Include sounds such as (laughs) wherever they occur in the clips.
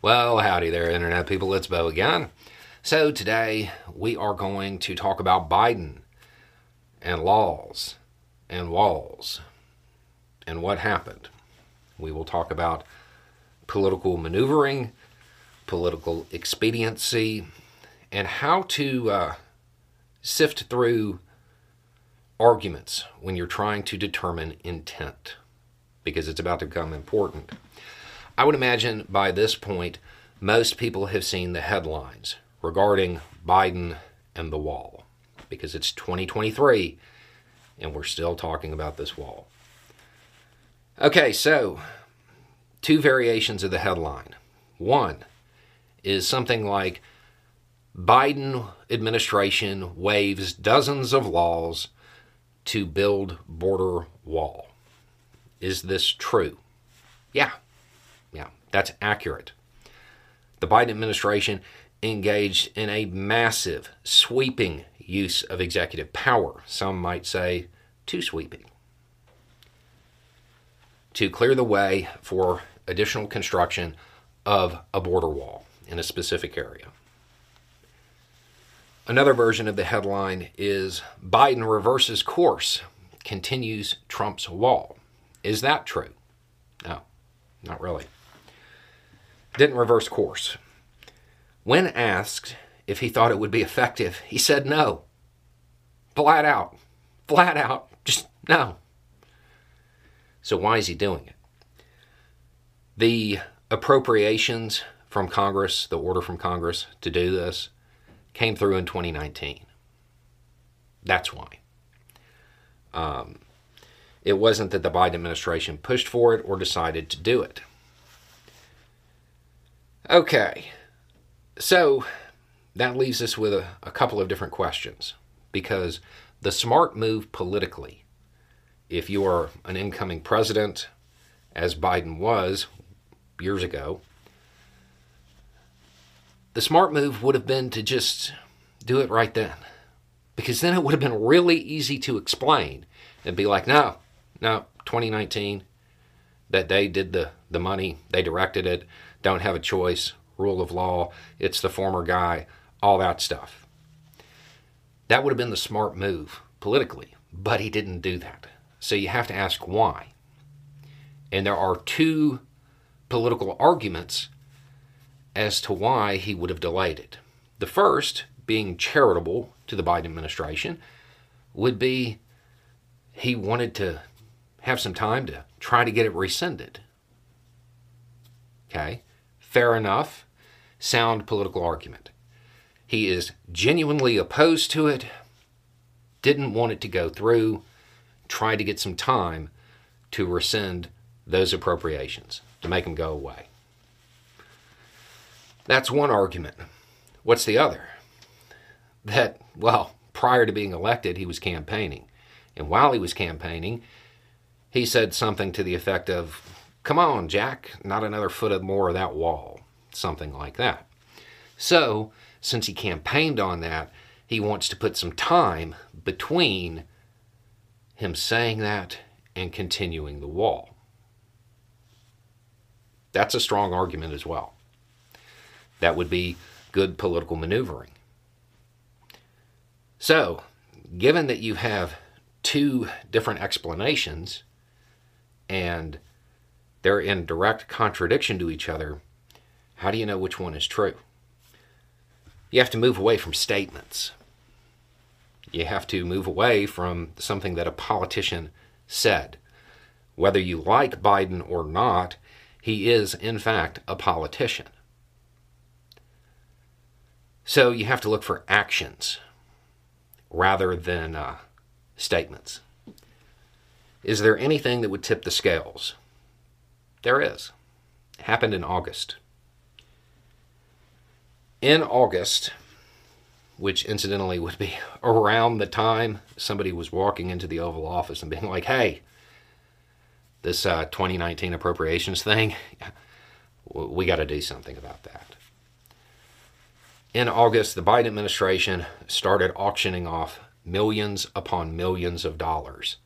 Well, howdy there, Internet people. It's Beau again. So, today we are going to talk about Biden and laws and walls and what happened. We will talk about political maneuvering, political expediency, and how to uh, sift through arguments when you're trying to determine intent, because it's about to become important. I would imagine by this point, most people have seen the headlines regarding Biden and the wall, because it's 2023 and we're still talking about this wall. Okay, so two variations of the headline. One is something like Biden administration waives dozens of laws to build border wall. Is this true? Yeah. That's accurate. The Biden administration engaged in a massive, sweeping use of executive power. Some might say too sweeping. To clear the way for additional construction of a border wall in a specific area. Another version of the headline is Biden reverses course, continues Trump's wall. Is that true? No, not really. Didn't reverse course. When asked if he thought it would be effective, he said no. Flat out. Flat out. Just no. So why is he doing it? The appropriations from Congress, the order from Congress to do this, came through in 2019. That's why. Um, it wasn't that the Biden administration pushed for it or decided to do it. Okay, so that leaves us with a, a couple of different questions because the smart move politically, if you are an incoming president, as Biden was years ago, the smart move would have been to just do it right then. Because then it would have been really easy to explain and be like, no, no, 2019, that they did the, the money, they directed it, don't have a choice, rule of law, it's the former guy, all that stuff. That would have been the smart move politically, but he didn't do that. So you have to ask why. And there are two political arguments as to why he would have delayed it. The first, being charitable to the Biden administration, would be he wanted to have some time to try to get it rescinded. Okay, fair enough, sound political argument. He is genuinely opposed to it, didn't want it to go through, tried to get some time to rescind those appropriations, to make them go away. That's one argument. What's the other? That, well, prior to being elected, he was campaigning. And while he was campaigning, he said something to the effect of, Come on, Jack, not another foot of more of that wall. Something like that. So, since he campaigned on that, he wants to put some time between him saying that and continuing the wall. That's a strong argument as well. That would be good political maneuvering. So, given that you have two different explanations and they're in direct contradiction to each other, how do you know which one is true? You have to move away from statements. You have to move away from something that a politician said. Whether you like Biden or not, he is, in fact, a politician. So you have to look for actions rather than uh, statements. Is there anything that would tip the scales? There is. It happened in August. In August, which incidentally would be (laughs) around the time somebody was walking into the Oval Office and being like, hey, this uh, 2019 appropriations thing, (laughs) we got to do something about that in August, the Biden administration started auctioning off millions upon millions of dollars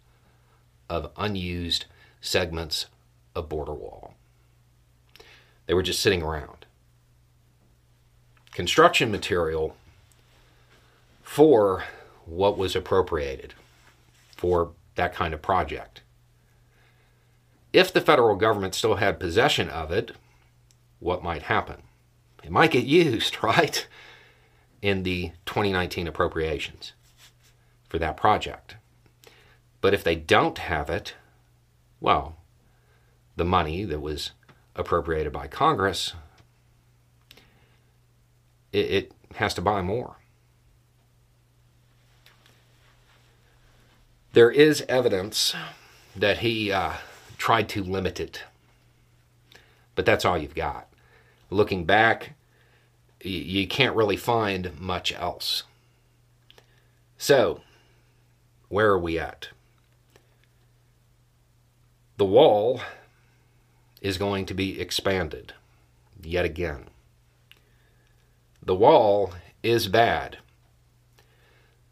of unused segments of border wall. They were just sitting around. construction material for what was appropriated for that kind of project. If the federal government still had possession of it, what might happen? It might get used, (laughs) right? In the 2019 appropriations for that project. But if they don't have it, well, the money that was appropriated by Congress, it, it has to buy more. There is evidence that he uh, tried to limit it, but that's all you've got. Looking back, you can't really find much else. So, where are we at? The wall is going to be expanded yet again. The wall is bad.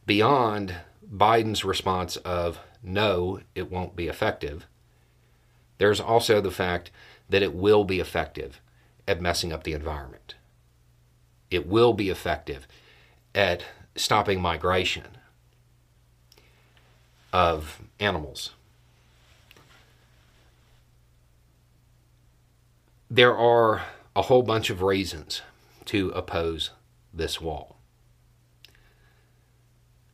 Beyond Biden's response of no, it won't be effective, there's also the fact that it will be effective at messing up the environment. It will be effective at stopping migration of animals. There are a whole bunch of reasons to oppose this wall.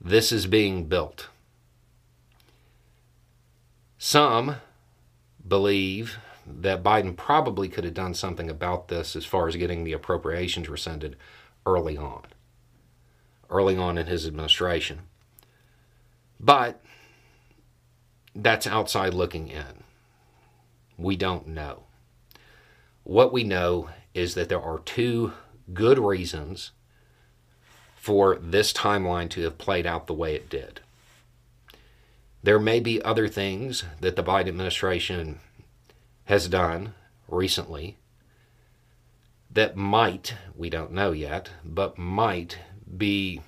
This is being built. Some believe that Biden probably could have done something about this as far as getting the appropriations rescinded early on, early on in his administration. But that's outside looking in. We don't know. What we know is that there are two good reasons for this timeline to have played out the way it did. There may be other things that the Biden administration has done recently that might, we don't know yet, but might be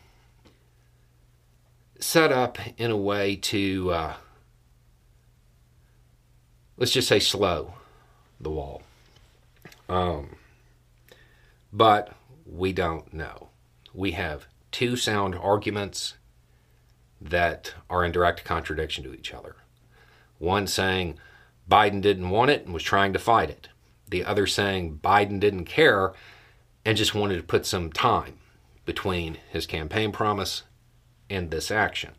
set up in a way to, uh, let's just say, slow the wall. Um, but we don't know. We have two sound arguments that are in direct contradiction to each other. One saying Biden didn't want it and was trying to fight it. The other saying Biden didn't care and just wanted to put some time between his campaign promise and this action.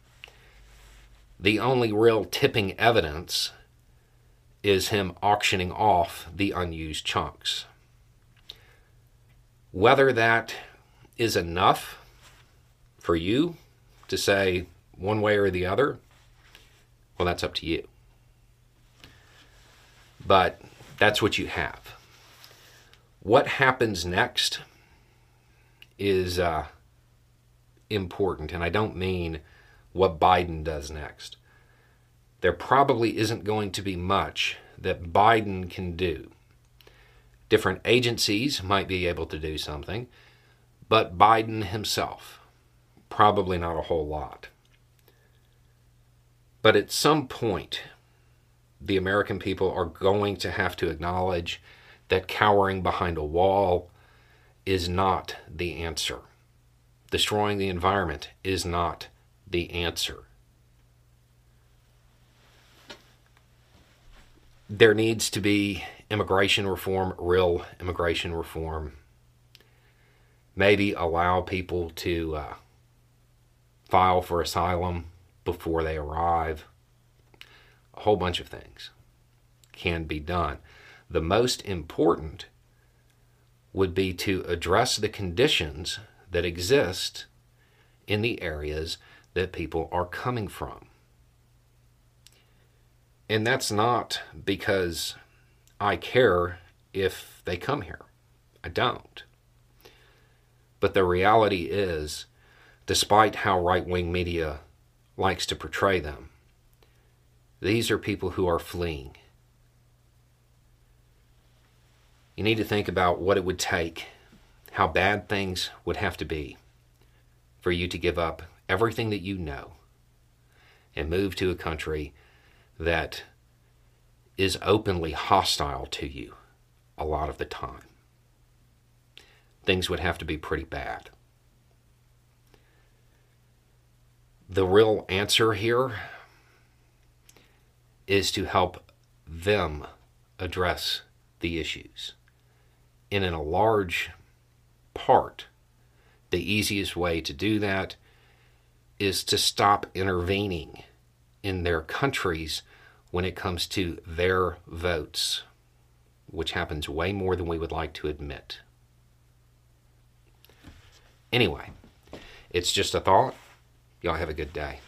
The only real tipping evidence is him auctioning off the unused chunks. Whether that is enough for you to say one way or the other, well, that's up to you. But that's what you have. What happens next is uh, important, and I don't mean what Biden does next. There probably isn't going to be much that Biden can do. Different agencies might be able to do something, but Biden himself, probably not a whole lot. But at some point, the American people are going to have to acknowledge that cowering behind a wall is not the answer. Destroying the environment is not the answer. There needs to be immigration reform, real immigration reform. Maybe allow people to uh, file for asylum before they arrive. A whole bunch of things can be done. The most important would be to address the conditions that exist in the areas that people are coming from. And that's not because I care if they come here. I don't. But the reality is, despite how right wing media likes to portray them. These are people who are fleeing. You need to think about what it would take, how bad things would have to be for you to give up everything that you know and move to a country that is openly hostile to you a lot of the time. things would have to be pretty bad. The real answer here is to help them address the issues. And in a large part, the easiest way to do that is to stop intervening in their countries when it comes to their votes, which happens way more than we would like to admit. Anyway, it's just a thought. Y'all have a good day.